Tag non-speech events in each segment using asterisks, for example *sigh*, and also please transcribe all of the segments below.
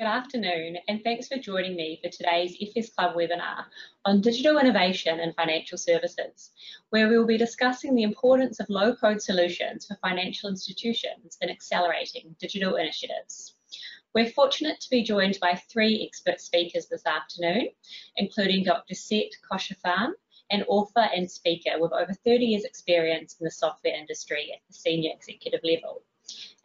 Good afternoon, and thanks for joining me for today's FS Club webinar on digital innovation in financial services, where we will be discussing the importance of low-code solutions for financial institutions in accelerating digital initiatives. We're fortunate to be joined by three expert speakers this afternoon, including Dr. Seth Khoshafian, an author and speaker with over 30 years experience in the software industry at the senior executive level.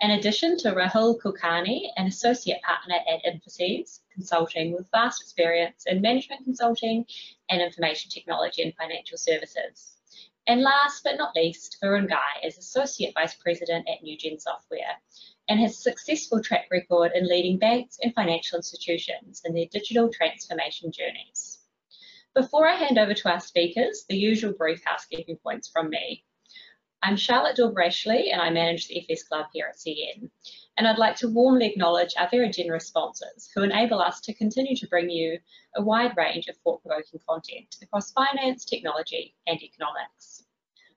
In addition to Rahul Kulkarni, an associate partner at Infosys Consulting with vast experience in management consulting and information technology and financial services. And last but not least, Varun Gai is Associate Vice President at NewGen Software and has a successful track record in leading banks and financial institutions in their digital transformation journeys. Before I hand over to our speakers, the usual brief housekeeping points from me. I'm Charlotte Dilbrashley and I manage the FS Club here at Z/Yen. And I'd like to warmly acknowledge our very generous sponsors who enable us to continue to bring you a wide range of thought-provoking content across finance, technology and economics.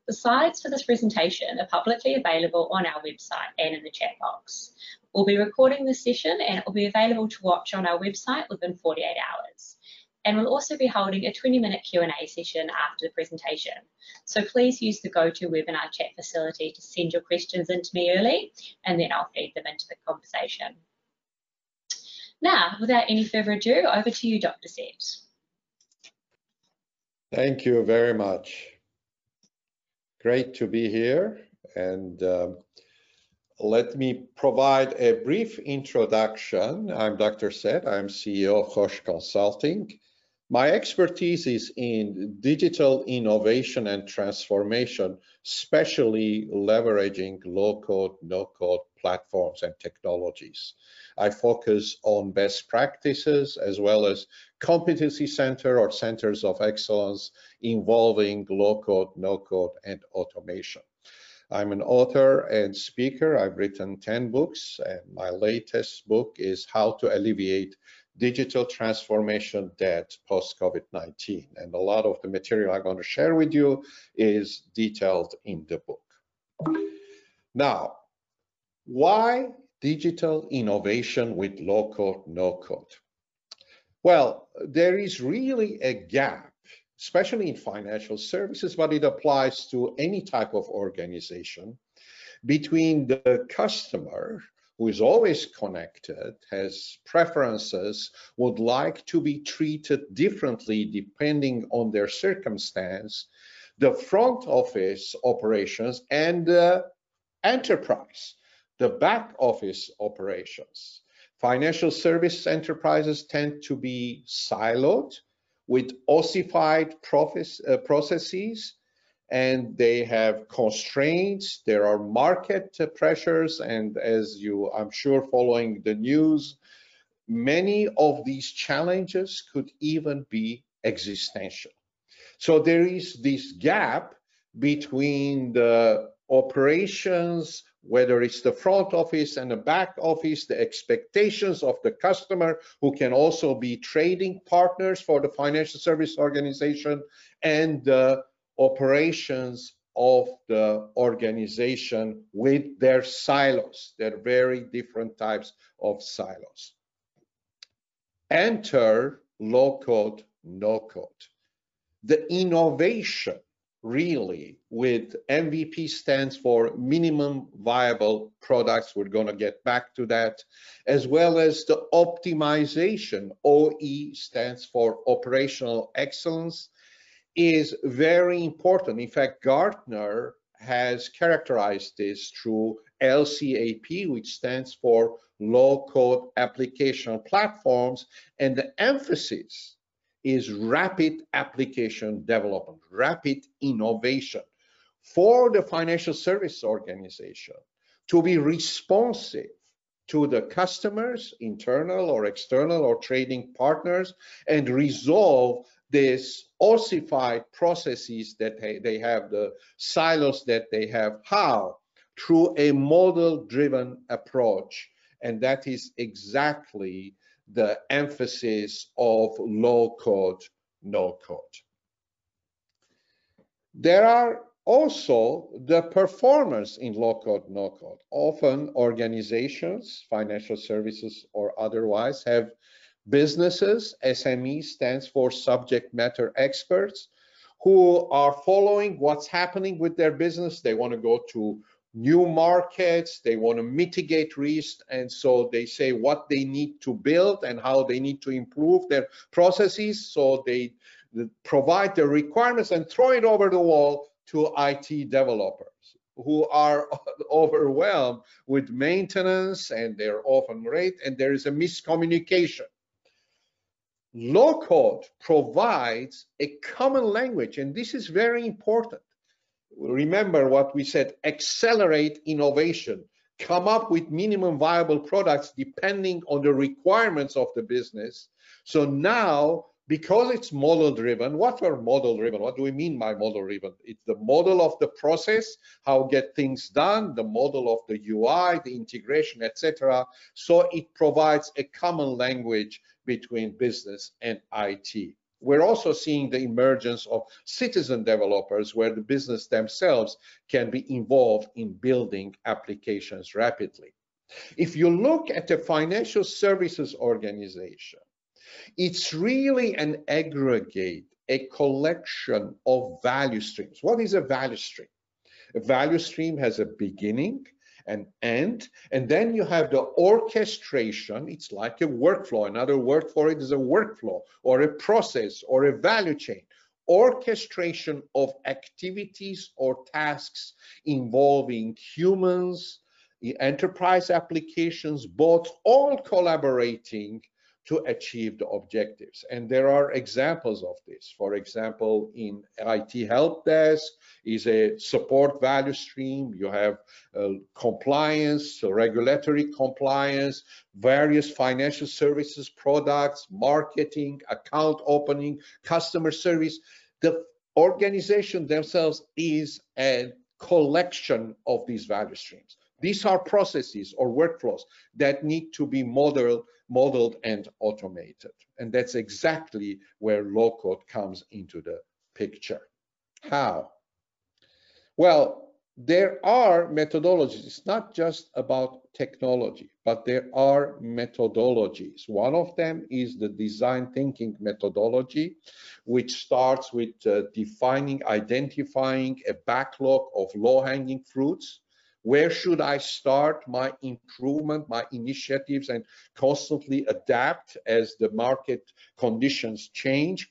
The slides for this presentation are publicly available on our website and in the chat box. We'll be recording this session and it will be available to watch on our website within 48 hours and we'll also be holding a 20 minute Q&A session after the presentation. So please use the GoToWebinar chat facility to send your questions into me early and then I'll feed them into the conversation. Now, without any further ado, over to you, Dr. Seth. Thank you very much. Great to be here and um, let me provide a brief introduction. I'm Dr. Seth. I'm CEO of Kosh Consulting. My expertise is in digital innovation and transformation, especially leveraging low-code, no-code platforms and technologies. I focus on best practices as well as competency center or centers of excellence involving low-code, no-code, and automation. I'm an author and speaker. I've written 10 books, and my latest book is How to Alleviate digital transformation debt post COVID-19. And a lot of the material I'm going to share with you is detailed in the book. Now, why digital innovation with low code, no code? Well, there is really a gap, especially in financial services, but it applies to any type of organization between the customer who is always connected, has preferences, would like to be treated differently depending on their circumstance, the front office operations and enterprise, the back office operations. Financial service enterprises tend to be siloed with ossified uh, processes and they have constraints. There are market pressures, and as you, I'm sure, following the news, many of these challenges could even be existential. So there is this gap between the operations, whether it's the front office and the back office, the expectations of the customer, who can also be trading partners for the financial service organization, and the operations of the organization with their silos. They're very different types of silos. Enter low code, no code. The innovation really with MVP stands for minimum viable products. We're going to get back to that, as well as the optimization. OE stands for operational excellence is very important. In fact, Gartner has characterized this through LCAP, which stands for Low Code Application Platforms, and the emphasis is rapid application development, rapid innovation for the financial service organization to be responsive to the customers, internal or external or trading partners, and resolve these ossified processes that they have, the silos that they have. How? Through a model-driven approach. And that is exactly the emphasis of low code, no code. There are also the performers in low code, no code. Often organizations, financial services or otherwise, have businesses, SME stands for subject matter experts, who are following what's happening with their business. They want to go to new markets, they want to mitigate risk, and so they say what they need to build and how they need to improve their processes. So they provide the requirements and throw it over the wall to IT developers who are *laughs* overwhelmed with maintenance and they're often late and there is a miscommunication. Low code provides a common language and this is very important. Remember what we said, accelerate innovation, come up with minimum viable products depending on the requirements of the business. So now because it's model driven what are model driven what do we mean by model driven it's the model of the process how get things done the model of the ui the integration etc so it provides a common language between business and it we're also seeing the emergence of citizen developers where the business themselves can be involved in building applications rapidly if you look at the financial services organization it's really an aggregate, a collection of value streams. What is a value stream? A value stream has a beginning, an end, and then you have the orchestration. It's like a workflow. Another word for it is a workflow or a process or a value chain. Orchestration of activities or tasks involving humans, enterprise applications, both all collaborating to achieve the objectives. And there are examples of this. For example, in IT help desk is a support value stream. You have uh, compliance, regulatory compliance, various financial services products, marketing, account opening, customer service. The organization themselves is a collection of these value streams. These are processes or workflows that need to be modeled modeled and automated. And that's exactly where low code comes into the picture. How? Well, there are methodologies. It's not just about technology, but there are methodologies. One of them is the design thinking methodology, which starts with uh, defining, identifying a backlog of low hanging fruits where should I start my improvement, my initiatives, and constantly adapt as the market conditions change?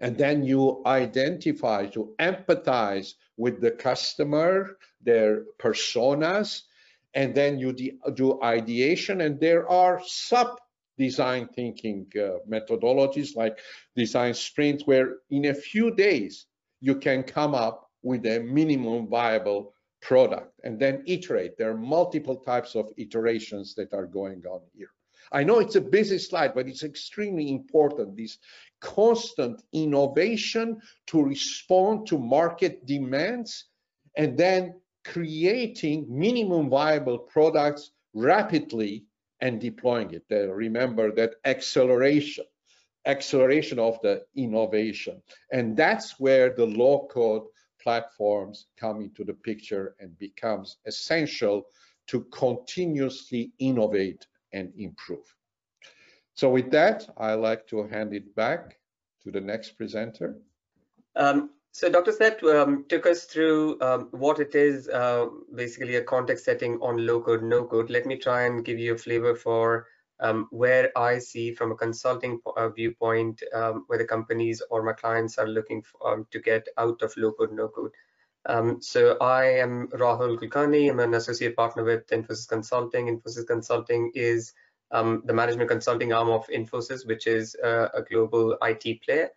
And then you identify, to empathize with the customer, their personas, and then you do ideation. And there are sub design thinking uh, methodologies like design sprint, where in a few days you can come up with a minimum viable product and then iterate. There are multiple types of iterations that are going on here. I know it's a busy slide, but it's extremely important. This constant innovation to respond to market demands and then creating minimum viable products rapidly and deploying it. Uh, remember that acceleration, acceleration of the innovation. And that's where the low code platforms come into the picture and becomes essential to continuously innovate and improve. So with that, I like to hand it back to the next presenter. Um, so Dr. Seth um, took us through um, what it is, uh, basically a context setting on low code, no code. Let me try and give you a flavor for um, where I see from a consulting uh, viewpoint um, where the companies or my clients are looking for, um, to get out of low code, no code. Um, so I am Rahul Kulkarni. I'm an associate partner with Infosys Consulting. Infosys Consulting is um, the management consulting arm of Infosys, which is uh, a global IT player,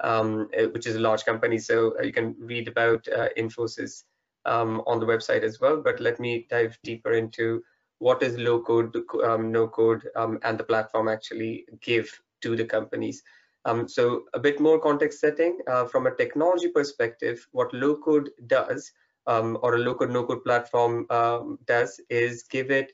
um, uh, which is a large company. So uh, you can read about uh, Infosys on the website as well. But let me dive deeper into what is low code, um, no code, um, and the platform actually give to the companies. Um, so a bit more context setting uh, from a technology perspective, what low code does um, or a low code no code platform um, does is give it,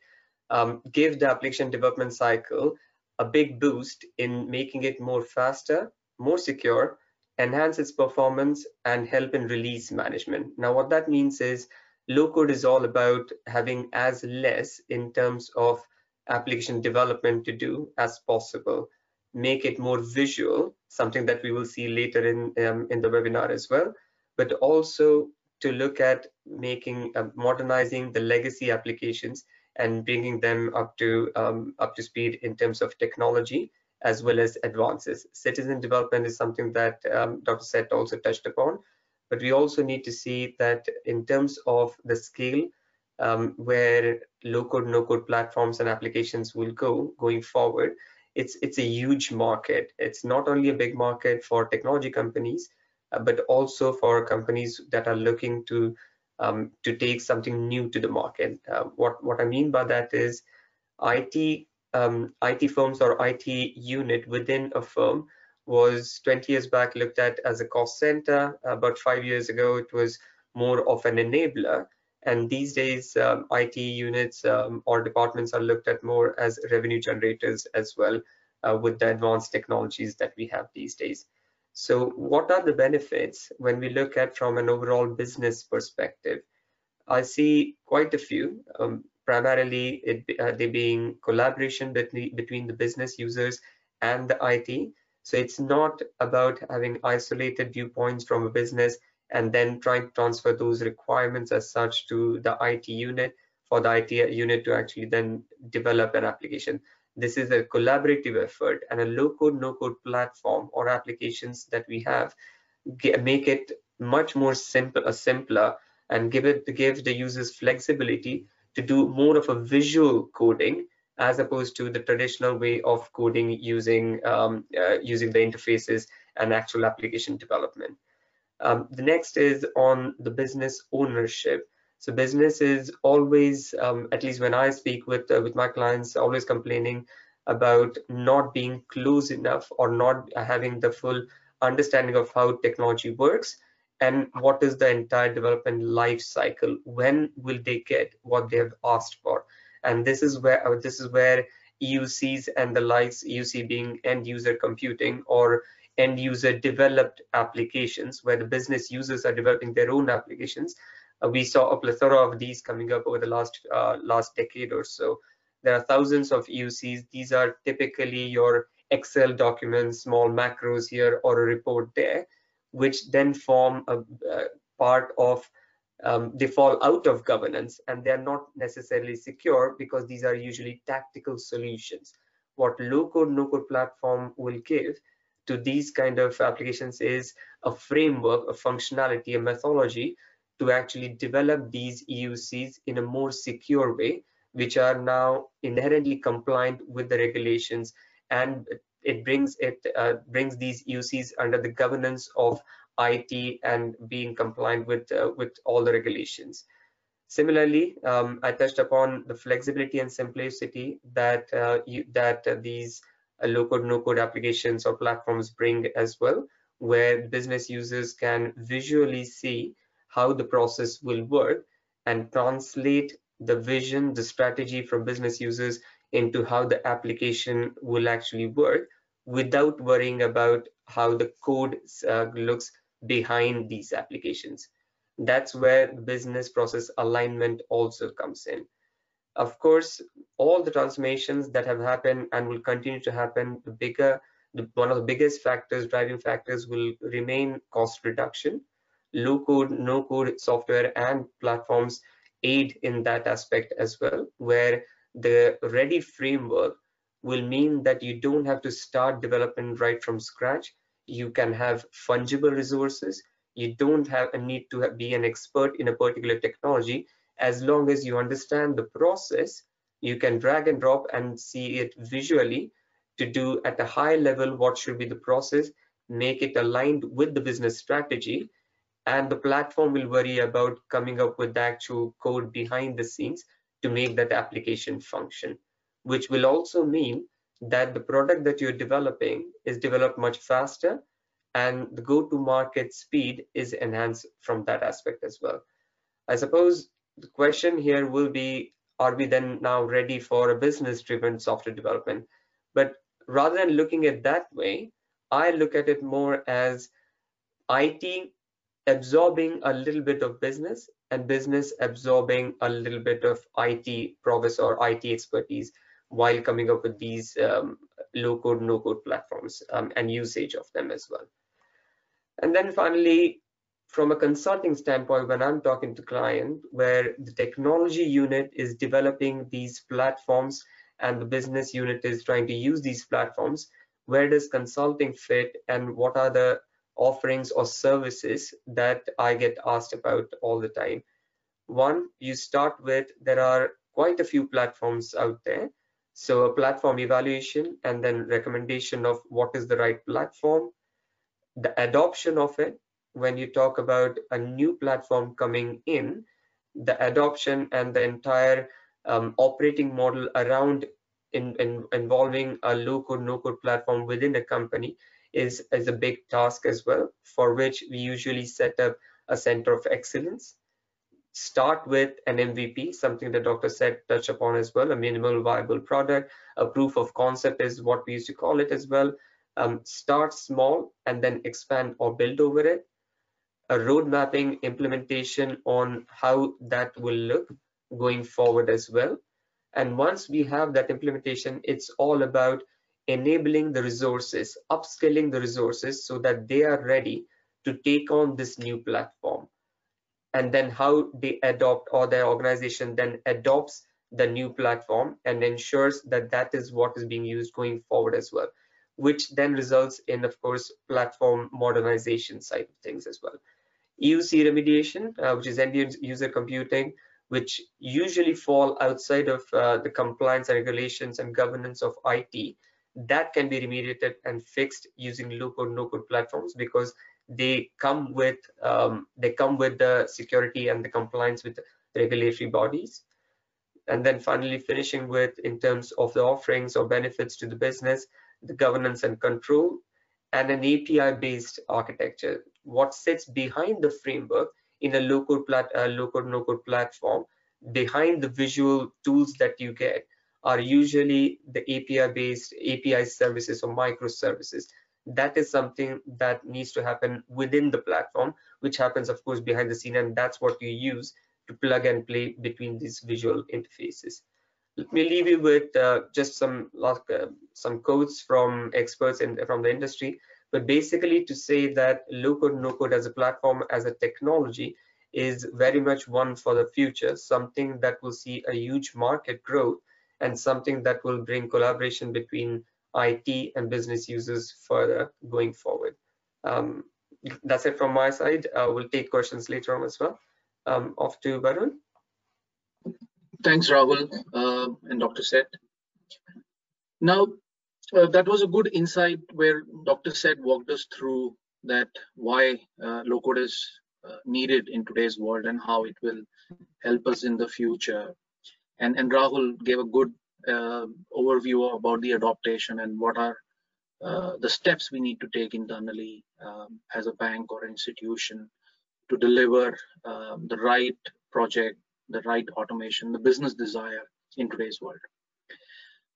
um, give the application development cycle a big boost in making it more faster, more secure, enhance its performance, and help in release management. Now, what that means is low code is all about having as less in terms of application development to do as possible. Make it more visual something that we will see later in um, in the webinar as well but also to look at making uh, modernizing the legacy applications and bringing them up to um, up to speed in terms of technology as well as advances. Citizen development is something that um, dr Seth also touched upon but we also need to see that in terms of the scale um, where low code, no code platforms and applications will go going forward, it's it's a huge market. It's not only a big market for technology companies, uh, but also for companies that are looking to um, to take something new to the market. Uh, what what I mean by that is IT um, IT firms or IT unit within a firm was 20 years back looked at as a cost center. About five years ago, it was more of an enabler. And these days, um, IT units um, or departments are looked at more as revenue generators as well uh, with the advanced technologies that we have these days. So what are the benefits when we look at from an overall business perspective? I see quite a few, um, primarily it, uh, they being collaboration between, between the business users and the IT. So it's not about having isolated viewpoints from a business and then trying to transfer those requirements as such to the IT unit for the IT unit to actually then develop an application. This is a collaborative effort and a low code, no code platform or applications that we have get, make it much more simple, uh, simpler and give it give the users flexibility to do more of a visual coding as opposed to the traditional way of coding using um, uh, using the interfaces and actual application development. Um, the next is on the business ownership. So business is always, um, at least when I speak with uh, with my clients, always complaining about not being close enough or not having the full understanding of how technology works and what is the entire development life cycle. When will they get what they have asked for? And this is where uh, this is where EUCs and the likes, EUC being end user computing or end user developed applications where the business users are developing their own applications. Uh, we saw a plethora of these coming up over the last uh, last decade or so. There are thousands of EUCs. These are typically your Excel documents, small macros here or a report there, which then form a, a part of um, they fall out of governance and they're not necessarily secure because these are usually tactical solutions. What low code, no code platform will give to these kind of applications is a framework, a functionality, a methodology to actually develop these EUCs in a more secure way, which are now inherently compliant with the regulations and it brings it uh, brings these EUCs under the governance of IT and being compliant with uh, with all the regulations. Similarly, um, I touched upon the flexibility and simplicity that uh, you, that uh, these low-code, no-code applications or platforms bring as well, where business users can visually see how the process will work and translate the vision, the strategy from business users into how the application will actually work without worrying about how the code uh, looks behind these applications. That's where business process alignment also comes in. Of course, all the transformations that have happened and will continue to happen, the bigger, the, one of the biggest factors, driving factors will remain cost reduction. Low code, no code software and platforms aid in that aspect as well, where the ready framework will mean that you don't have to start development right from scratch you can have fungible resources. You don't have a need to be an expert in a particular technology. As long as you understand the process you can drag and drop and see it visually to do at a high level what should be the process make it aligned with the business strategy and the platform will worry about coming up with the actual code behind the scenes to make that application function which will also mean that the product that you're developing is developed much faster and the go-to-market speed is enhanced from that aspect as well. I suppose the question here will be, are we then now ready for a business-driven software development? But rather than looking at that way, I look at it more as IT absorbing a little bit of business and business absorbing a little bit of IT progress or IT expertise while coming up with these um, low code, no code platforms um, and usage of them as well. And then finally, from a consulting standpoint, when I'm talking to client, where the technology unit is developing these platforms and the business unit is trying to use these platforms, where does consulting fit and what are the offerings or services that I get asked about all the time. One, you start with there are quite a few platforms out there. So a platform evaluation and then recommendation of what is the right platform, the adoption of it. When you talk about a new platform coming in, the adoption and the entire um, operating model around in, in, involving a low code, no code platform within a company is, is a big task as well, for which we usually set up a center of excellence. Start with an MVP, something that Dr. Seth touch upon as well, a minimal viable product, a proof of concept is what we used to call it as well. Um, start small and then expand or build over it. A road mapping implementation on how that will look going forward as well. And once we have that implementation, it's all about enabling the resources, upskilling the resources so that they are ready to take on this new platform. And then how they adopt or their organization then adopts the new platform and ensures that that is what is being used going forward as well, which then results in, of course, platform modernization side of things as well. EUC remediation, uh, which is end user computing, which usually fall outside of uh, the compliance and regulations and governance of IT, that can be remediated and fixed using low code no code platforms because they come with um, they come with the security and the compliance with regulatory bodies and then finally finishing with in terms of the offerings or benefits to the business the governance and control and an api based architecture what sits behind the framework in a low code plat uh, low code no code platform behind the visual tools that you get are usually the API based API services or microservices. That is something that needs to happen within the platform, which happens, of course, behind the scene, and that's what you use to plug and play between these visual interfaces. Let me leave you with uh, just some uh, some quotes from experts in, from the industry, but basically to say that low code, no code as a platform, as a technology, is very much one for the future, something that will see a huge market growth and something that will bring collaboration between IT and business users further going forward. Um, that's it from my side. Uh, we'll take questions later on as well. Um, off to Varun. Thanks, Rahul uh, and Dr. Seth. Now, uh, that was a good insight where Dr. Seth walked us through that why uh, low code is uh, needed in today's world and how it will help us in the future and and Rahul gave a good uh, overview about the adaptation and what are uh, the steps we need to take internally um, as a bank or institution to deliver um, the right project, the right automation, the business desire in today's world.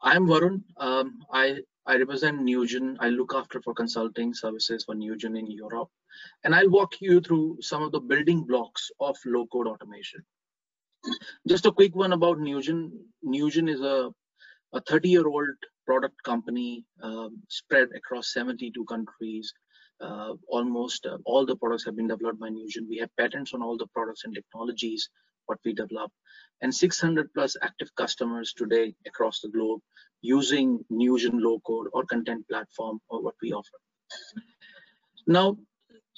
I'm Varun. Um, I, I represent Newgen. I look after for consulting services for Newgen in Europe. And I'll walk you through some of the building blocks of low code automation. Just a quick one about Newgen. Newgen is a, a 30 year old product company um, spread across 72 countries. Uh, almost uh, all the products have been developed by Newgen. We have patents on all the products and technologies what we develop, and 600 plus active customers today across the globe using Newgen low code or content platform or what we offer. Now,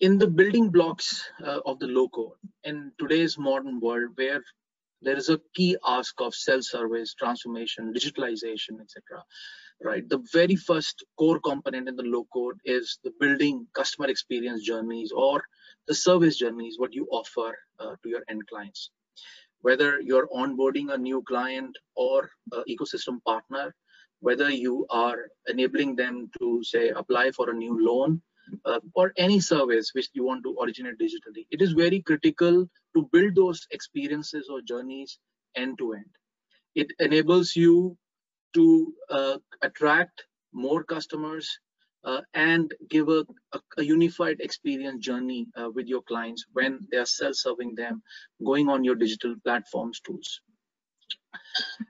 in the building blocks uh, of the low code in today's modern world where there is a key ask of self-service, transformation, digitalization, etc. Right. The very first core component in the low code is the building customer experience journeys or the service journeys, what you offer uh, to your end clients. Whether you're onboarding a new client or ecosystem partner, whether you are enabling them to say apply for a new loan uh, or any service which you want to originate digitally. It is very critical to build those experiences or journeys end to end. It enables you to uh, attract more customers, uh, and give a, a, a, unified experience journey uh, with your clients when they are self-serving them, going on your digital platforms tools.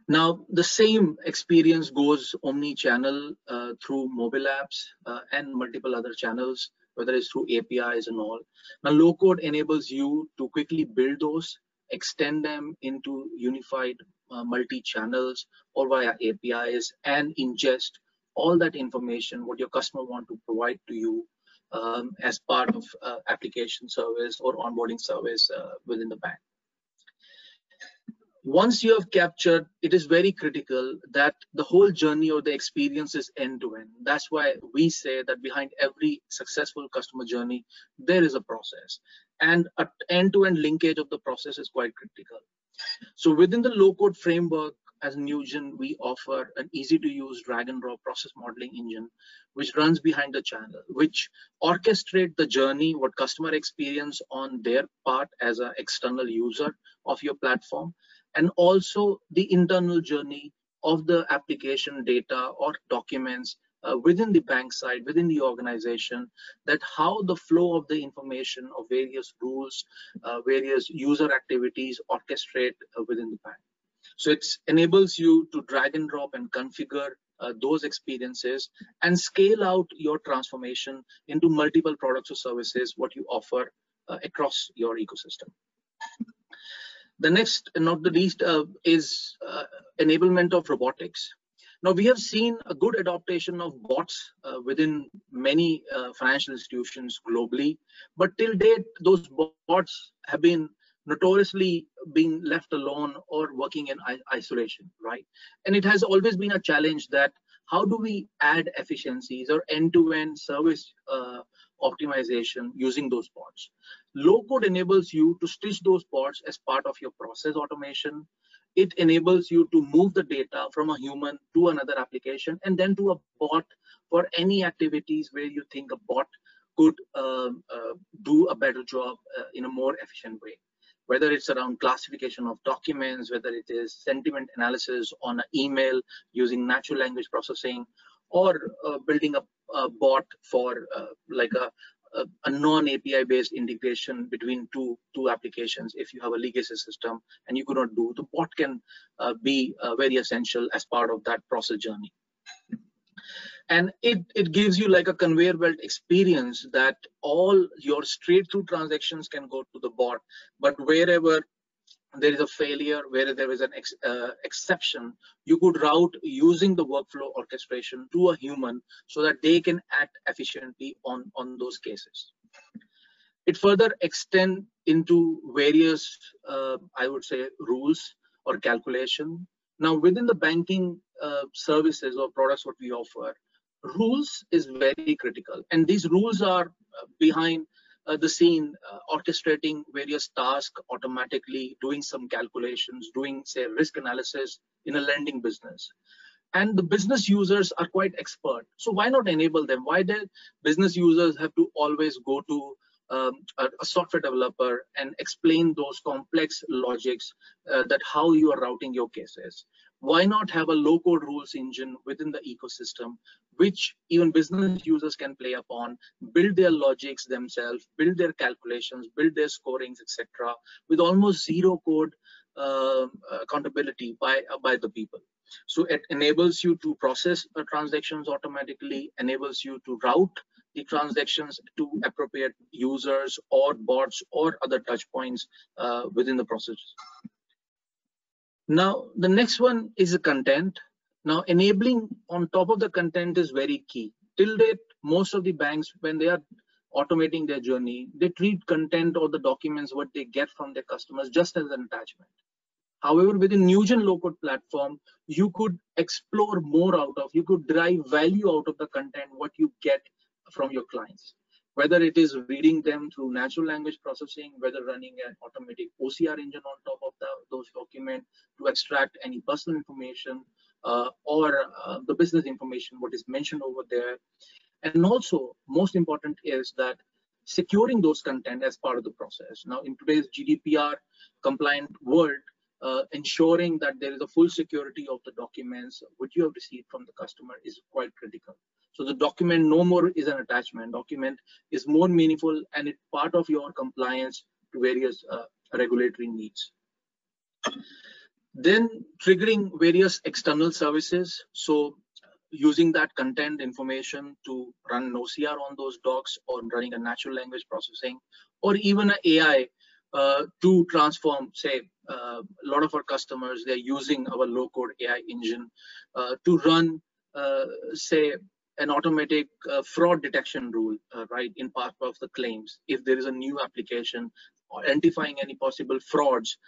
Now, the same experience goes omni-channel uh, through mobile apps uh, and multiple other channels, whether it's through APIs and all. Now, low-code enables you to quickly build those, extend them into unified uh, multi-channels or via APIs and ingest all that information, what your customer want to provide to you um, as part of uh, application service or onboarding service uh, within the bank. Once you have captured, it is very critical that the whole journey or the experience is end to end. That's why we say that behind every successful customer journey, there is a process and an end to end linkage of the process is quite critical. So within the low code framework, as Newgen, we offer an easy to use drag and drop process modeling engine, which runs behind the channel, which orchestrate the journey, what customer experience on their part as an external user of your platform, and also the internal journey of the application data or documents uh, within the bank side, within the organization, that how the flow of the information of various rules, uh, various user activities orchestrate uh, within the bank. So it enables you to drag and drop and configure uh, those experiences and scale out your transformation into multiple products or services, what you offer uh, across your ecosystem. The next, not the least, uh, is uh, enablement of robotics. Now, we have seen a good adaptation of bots uh, within many uh, financial institutions globally, but till date, those bots have been notoriously being left alone or working in isolation, right? And it has always been a challenge that how do we add efficiencies or end-to-end -end service uh, optimization using those bots? Low code enables you to stitch those bots as part of your process automation. It enables you to move the data from a human to another application and then to a bot for any activities where you think a bot could uh, uh, do a better job uh, in a more efficient way whether it's around classification of documents, whether it is sentiment analysis on an email using natural language processing, or uh, building a, a, bot for uh, like a, a, a non-API based integration between two, two applications. If you have a legacy system and you could not do, the bot can uh, be uh, very essential as part of that process journey and it it gives you like a conveyor belt experience that all your straight through transactions can go to the bot but wherever there is a failure where there is an ex, uh, exception you could route using the workflow orchestration to a human so that they can act efficiently on on those cases. It further extend into various uh, i would say rules or calculation. Now within the banking uh, services or products what we offer rules is very critical. And these rules are uh, behind uh, the scene uh, orchestrating various tasks automatically doing some calculations doing say risk analysis in a lending business. And the business users are quite expert. So why not enable them? Why do business users have to always go to um, a, a, software developer and explain those complex logics uh, that how you are routing your cases why not have a low code rules engine within the ecosystem which even business users can play upon, build their logics themselves, build their calculations, build their scorings, etc., with almost zero code uh, accountability by uh, by the people. So it enables you to process transactions automatically, enables you to route the transactions to appropriate users or bots or other touch points uh, within the process. Now, the next one is the content. Now, enabling on top of the content is very key. Till date, most of the banks, when they are automating their journey, they treat content or the documents, what they get from their customers, just as an attachment. However, within Newgen low-code platform, you could explore more out of, you could derive value out of the content, what you get from your clients. Whether it is reading them through natural language processing, whether running an automatic OCR engine on top of the, those documents to extract any personal information, uh, or uh, the business information, what is mentioned over there. And also, most important is that securing those content as part of the process. Now, in today's GDPR compliant world, uh, ensuring that there is a full security of the documents which you have received from the customer is quite critical. So the document no more is an attachment. Document is more meaningful and it's part of your compliance to various uh, regulatory needs. Then triggering various external services. So using that content information to run an OCR on those docs or running a natural language processing or even an AI uh, to transform, say, uh, a lot of our customers, they're using our low code AI engine uh, to run, uh, say, an automatic uh, fraud detection rule, uh, right, in part of the claims. If there is a new application identifying any possible frauds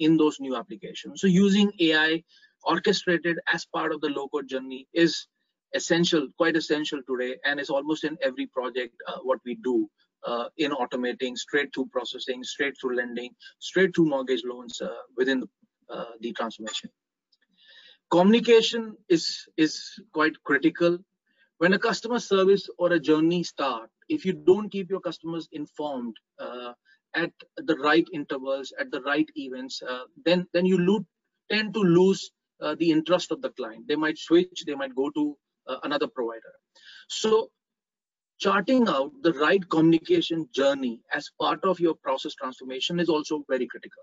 in those new applications. So using AI orchestrated as part of the low code journey is essential, quite essential today, and is almost in every project what we do uh, in automating straight through processing, straight through lending, straight through mortgage loans uh, within uh, the transformation. Communication is, is quite critical. When a customer service or a journey start, if you don't keep your customers informed uh, at the right intervals, at the right events, uh, then, then you tend to lose uh, the interest of the client. They might switch, they might go to another provider. So charting out the right communication journey as part of your process transformation is also very critical.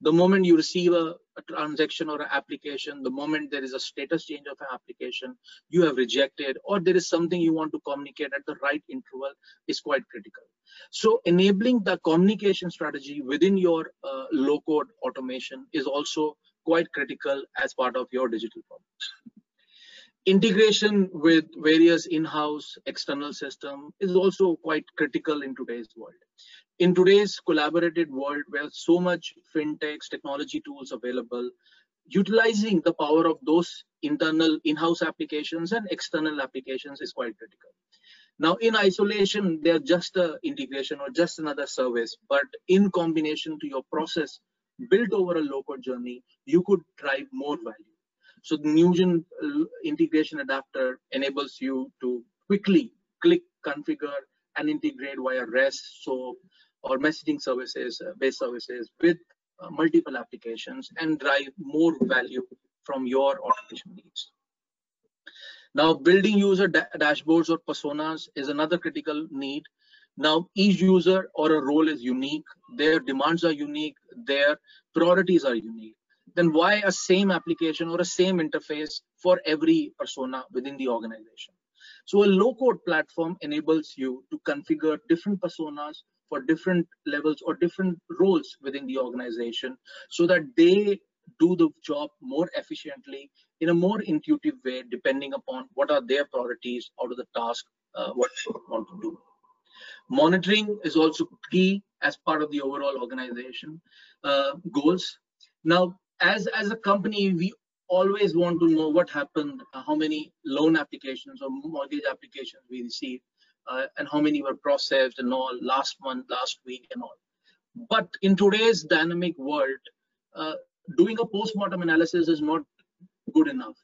The moment you receive a, a, transaction or an application, the moment there is a status change of an application you have rejected, or there is something you want to communicate at the right interval is quite critical. So enabling the communication strategy within your uh, low code automation is also quite critical as part of your digital products. Integration with various in-house external system is also quite critical in today's world. In today's collaborated world where so much fintechs, technology tools available, utilizing the power of those internal in-house applications and external applications is quite critical. Now, in isolation, they're just an integration or just another service, but in combination to your process built over a low-code journey, you could drive more value. So the Newgen uh, integration adapter enables you to quickly click, configure, and integrate via REST, so or messaging services, uh, based services with uh, multiple applications and drive more value from your automation needs. Now, building user da dashboards or personas is another critical need now, each user or a role is unique, their demands are unique, their priorities are unique. Then why a same application or a same interface for every persona within the organization? So a low-code platform enables you to configure different personas for different levels or different roles within the organization so that they do the job more efficiently in a more intuitive way, depending upon what are their priorities out of the task, uh, what they want to do. Monitoring is also key as part of the overall organization uh, goals. Now, as, as a company, we always want to know what happened, uh, how many loan applications or mortgage applications we received, uh, and how many were processed and all last month, last week, and all. But in today's dynamic world, uh, doing a post-mortem analysis is not good enough.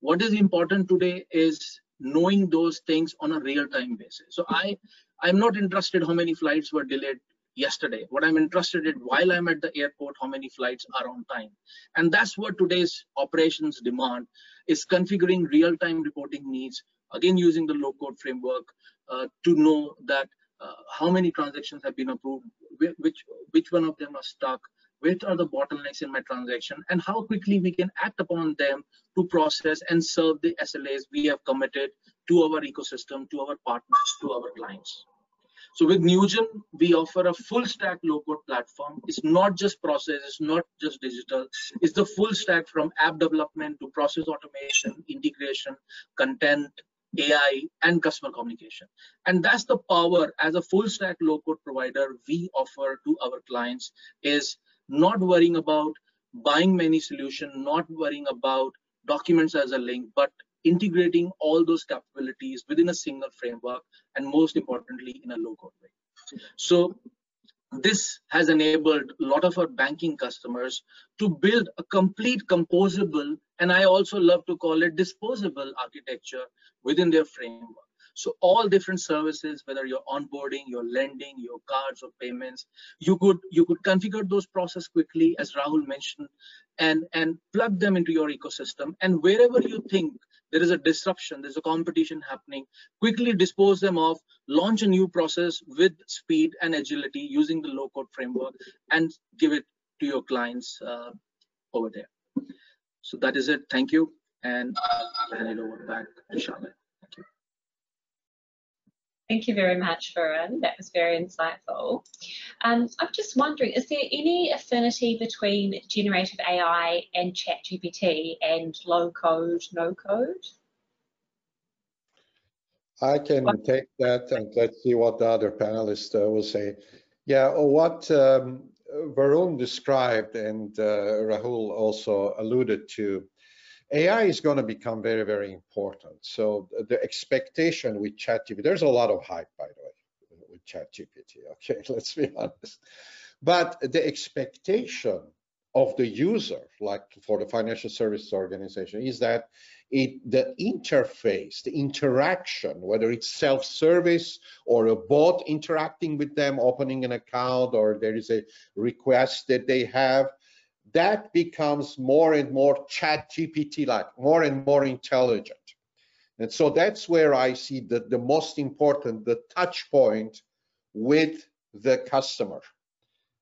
What is important today is knowing those things on a real-time basis. So I I'm not interested how many flights were delayed yesterday. What I'm interested in while I'm at the airport, how many flights are on time. And that's what today's operations demand is configuring real-time reporting needs, again, using the low-code framework uh, to know that uh, how many transactions have been approved, which, which one of them are stuck, which are the bottlenecks in my transaction, and how quickly we can act upon them to process and serve the SLAs we have committed to our ecosystem, to our partners, to our clients. So with Newgen, we offer a full stack low code platform. It's not just process, it's not just digital. It's the full stack from app development to process automation, integration, content, AI, and customer communication. And that's the power as a full stack low code provider we offer to our clients is not worrying about buying many solutions, not worrying about documents as a link, but integrating all those capabilities within a single framework and most importantly in a low code way so this has enabled a lot of our banking customers to build a complete composable and i also love to call it disposable architecture within their framework So all different services, whether you're onboarding, your lending, your cards or payments, you could you could configure those process quickly, as Rahul mentioned, and and plug them into your ecosystem. And wherever you think there is a disruption, there's a competition happening, quickly dispose them off, launch a new process with speed and agility using the low code framework, and give it to your clients uh, over there. So that is it. Thank you. And hand it over back to Charlotte. Thank you. Very much, Varun. That was very insightful. Um, I'm just wondering, is there any affinity between generative AI and ChatGPT and low code, no code? I can what? take that and let's see what the other panelists uh, will say. Yeah, or what um, Varun described and uh, Rahul also alluded to AI is going to become very, very important. So the expectation with ChatGPT, there's a lot of hype, by the way, with ChatGPT. *laughs* Okay, let's be honest. But the expectation of the user, like for the financial services organization, is that it the interface, the interaction, whether it's self-service or a bot interacting with them, opening an account, or there is a request that they have, that becomes more and more ChatGPT like, more and more intelligent. And so that's where I see the, the most important, the touch point with the customer.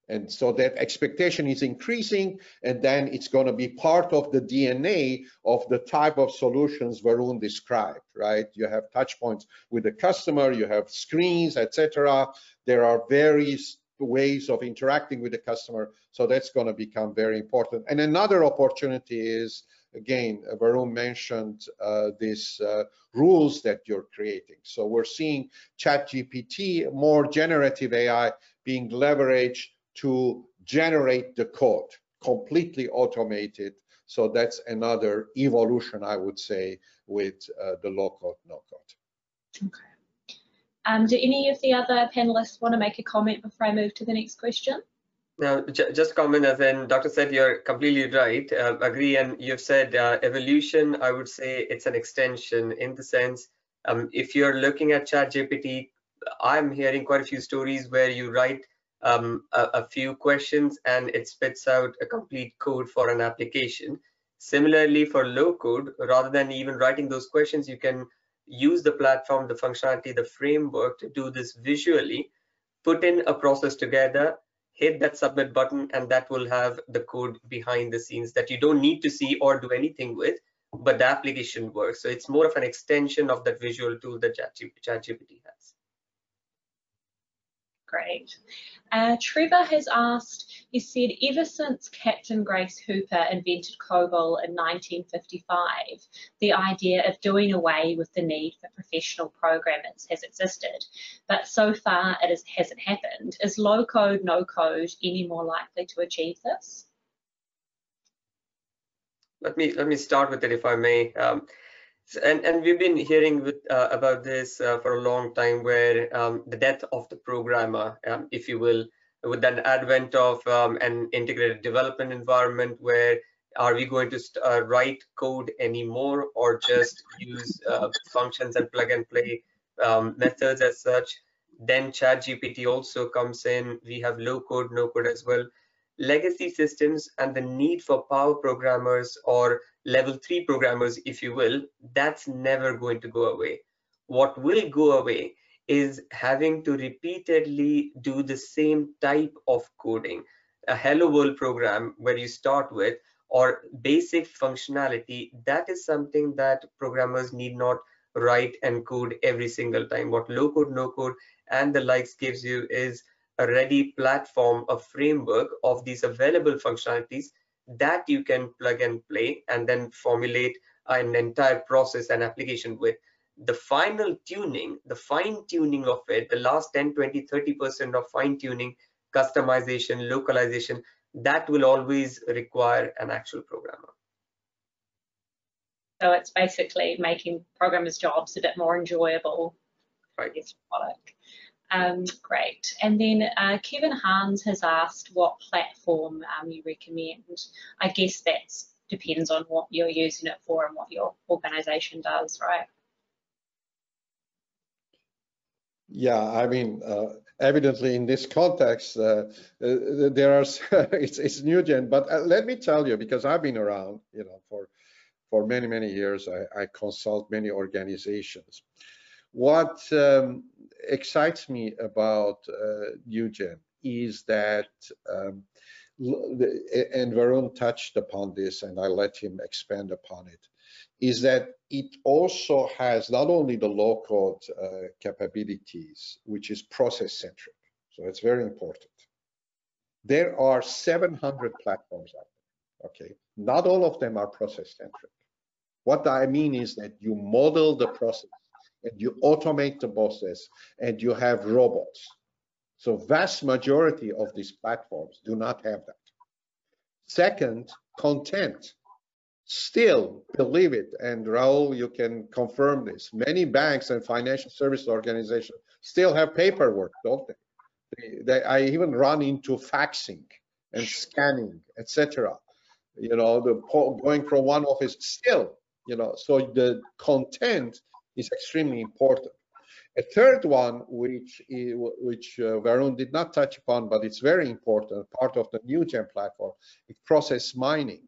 And so that expectation is increasing, and then it's going to be part of the DNA of the type of solutions Varun described, right? You have touch points with the customer, you have screens, etc. There are various ways of interacting with the customer. So that's going to become very important. And another opportunity is, again, Varun mentioned uh, these uh, rules that you're creating. So we're seeing ChatGPT, more generative AI being leveraged to generate the code, completely automated. So that's another evolution, I would say, with uh, the low code, no code. Okay. Um, do any of the other panelists want to make a comment before I move to the next question? No, just comment as in Dr. Seth you're completely right. Uh, agree, and you've said uh, evolution. I would say it's an extension in the sense um, if you're looking at ChatGPT, I'm hearing quite a few stories where you write um, a, a, few questions and it spits out a complete code for an application. Similarly, for low code, rather than even writing those questions, you can use the platform, the functionality, the framework to do this visually, put in a process together, hit that submit button, and that will have the code behind the scenes that you don't need to see or do anything with, but the application works. So it's more of an extension of that visual tool that ChatGPT has. Great. Uh, Trevor has asked, he said, ever since Captain Grace Hopper invented COBOL in 1955, the idea of doing away with the need for professional programmers has existed, but so far it is, hasn't happened. Is low code, no code any more likely to achieve this? Let me let me start with it, if I may. Um, and and we've been hearing with, uh, about this uh, for a long time where um, the death of the programmer um, if you will with that advent of um, an integrated development environment where are we going to uh, write code anymore or just use uh, functions and plug and play um, methods as such? Then ChatGPT also comes in. We have low code no code as well. Legacy systems and the need for power programmers or level three programmers, if you will, that's never going to go away. What will go away is having to repeatedly do the same type of coding. A hello world program where you start with or basic functionality, that is something that programmers need not write and code every single time. What low code, no code and the likes gives you is a ready platform, a framework of these available functionalities that you can plug and play and then formulate an entire process and application with. The final tuning the fine tuning of it the last 10 20 30 percent of fine tuning customization localization that will always require an actual programmer. So it's basically making programmers jobs a bit more enjoyable. Right. Product um, great. And then uh, Kevin Hans has asked what platform um, you recommend. I guess that depends on what you're using it for and what your organisation does, right? Yeah, I mean, uh, evidently in this context, uh, uh, there are *laughs* it's it's Newgen. But uh, let me tell you, because I've been around, you know, for for many many years, I, I consult many organizations. What um, excites me about uh, is that, um, and Varun touched upon this, and I let him expand upon it is that it also has not only the low code uh, capabilities, which is process centric. So it's very important. There are 700 platforms out there. Okay. Not all of them are process centric. What I mean is that you model the process and you automate the process and you have robots. So vast majority of these platforms do not have that. Second, content still believe it and Rahul you can confirm this many banks and financial service organizations still have paperwork don't they, they, they I even run into faxing and scanning etc you know the going from one office still you know so the content is extremely important a third one which which uh, Varun did not touch upon but it's very important part of the Newgen platform is process mining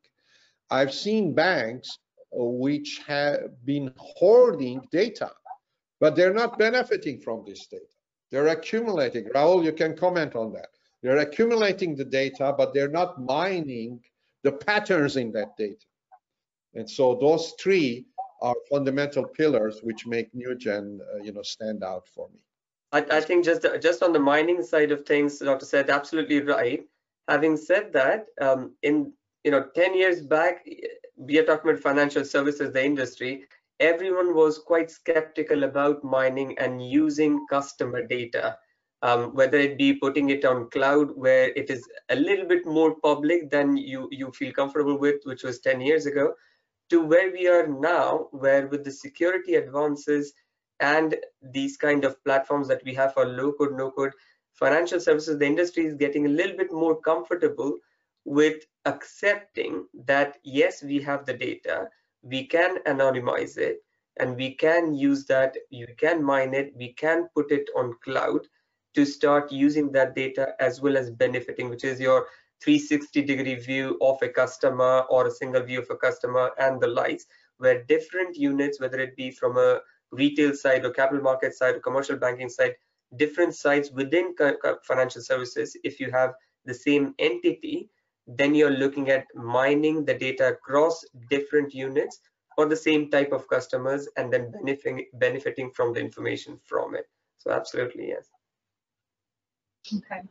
I've seen banks uh, which have been hoarding data, but they're not benefiting from this data. They're accumulating. Rahul, you can comment on that. They're accumulating the data, but they're not mining the patterns in that data. And so those three are fundamental pillars which make NewGen, uh, you know, stand out for me. I, I, think just just on the mining side of things, Dr. Seth absolutely right. Having said that, um, in you know 10 years back we are talking about financial services the industry everyone was quite skeptical about mining and using customer data um, whether it be putting it on cloud where it is a little bit more public than you you feel comfortable with which was 10 years ago to where we are now where with the security advances and these kind of platforms that we have for low code no code financial services the industry is getting a little bit more comfortable with accepting that yes we have the data we can anonymize it and we can use that you can mine it we can put it on cloud to start using that data as well as benefiting which is your 360 degree view of a customer or a single view of a customer and the likes where different units whether it be from a retail side or capital market side or commercial banking side different sides within financial services if you have the same entity then you're looking at mining the data across different units for the same type of customers and then benefiting benefiting from the information from it. So absolutely yes okay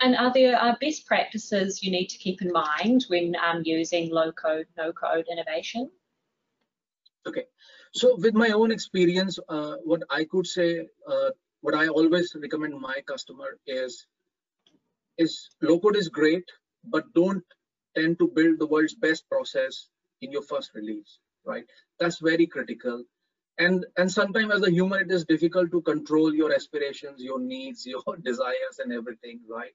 and are there uh, best practices you need to keep in mind when um, using low code no code innovation okay so with my own experience uh, what i could say uh, what i always recommend my customer is is low code is great but don't tend to build the world's best process in your first release, right? That's very critical. And and sometimes as a human, it is difficult to control your aspirations, your needs, *laughs* your desires, and everything, right?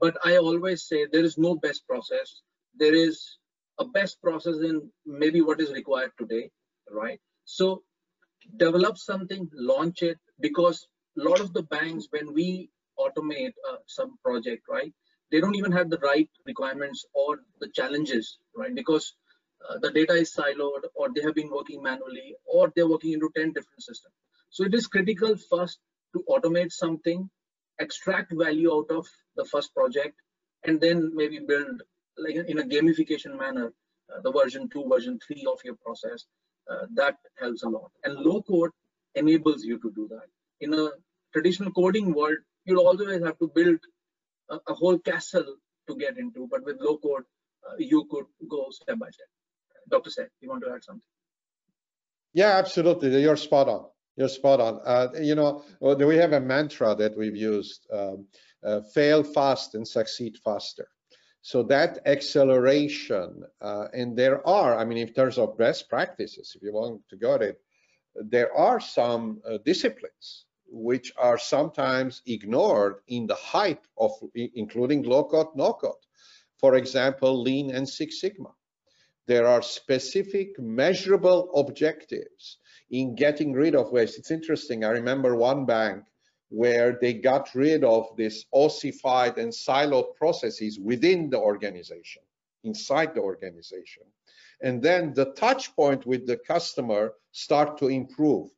But I always say there is no best process. There is a best process in maybe what is required today, right? So develop something, launch it, because a lot of the banks, when we automate uh, some project, right? they don't even have the right requirements or the challenges, right? Because uh, the data is siloed or they have been working manually or they're working into 10 different systems. So it is critical first to automate something, extract value out of the first project, and then maybe build like in a gamification manner, uh, the version two, version three of your process. Uh, that helps a lot. And low code enables you to do that. In a traditional coding world, you'll always have to build a, a whole castle to get into, but with low code, uh, you could go step by step. Dr. Seth, you want to add something? Yeah, absolutely. You're spot on. You're spot on. Uh, you know, we have a mantra that we've used: um, uh, fail fast and succeed faster. So that acceleration, uh, and there are, I mean, in terms of best practices, if you want to go it, there are some uh, disciplines which are sometimes ignored in the hype of including low code, no code. For example, Lean and Six Sigma. There are specific measurable objectives in getting rid of waste. It's interesting. I remember one bank where they got rid of this ossified and siloed processes within the organization, inside the organization. And then the touch point with the customer start to improve.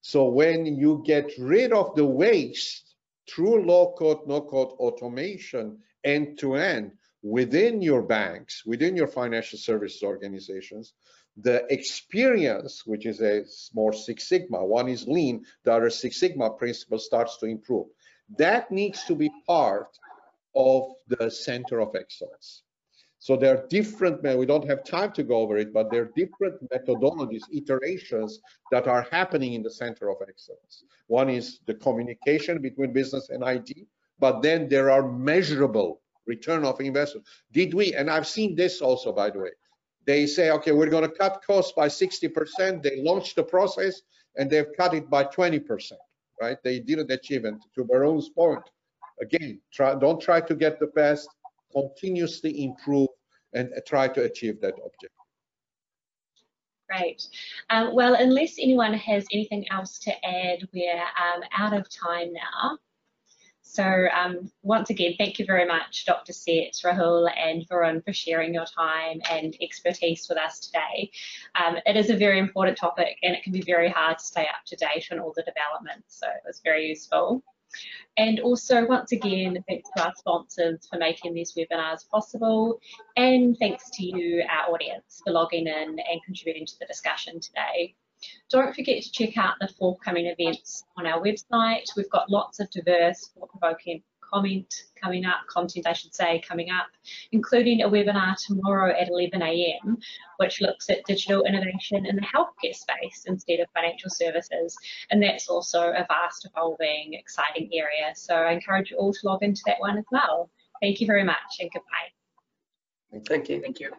So when you get rid of the waste through low code, no code automation end to end within your banks, within your financial services organizations, the experience, which is a more Six Sigma, one is lean, the other Six Sigma principle starts to improve. That needs to be part of the center of excellence. So there are different, we don't have time to go over it, but there are different methodologies, iterations that are happening in the center of excellence. One is the communication between business and IT, but then there are measurable return of investment. Did we, and I've seen this also, by the way, they say, okay, we're going to cut costs by 60%. They launched the process and they've cut it by 20%, right? They didn't achieve it. To Varun's point, again, try, don't try to get the best, continuously improve and try to achieve that objective. Great. Um, well, unless anyone has anything else to add, we're um, out of time now. So um, once again, thank you very much, Dr. Seth, Rahul and Varun for sharing your time and expertise with us today. Um, it is a very important topic and it can be very hard to stay up to date on all the developments, so it was very useful. And also, once again, thanks to our sponsors for making these webinars possible, and thanks to you, our audience, for logging in and contributing to the discussion today. Don't forget to check out the forthcoming events on our website. We've got lots of diverse, thought-provoking comment coming up, content I should say, coming up, including a webinar tomorrow at 11am, which looks at digital innovation in the healthcare space instead of financial services. And that's also a vast, evolving, exciting area. So I encourage you all to log into that one as well. Thank you very much and goodbye. Thank you. Thank you.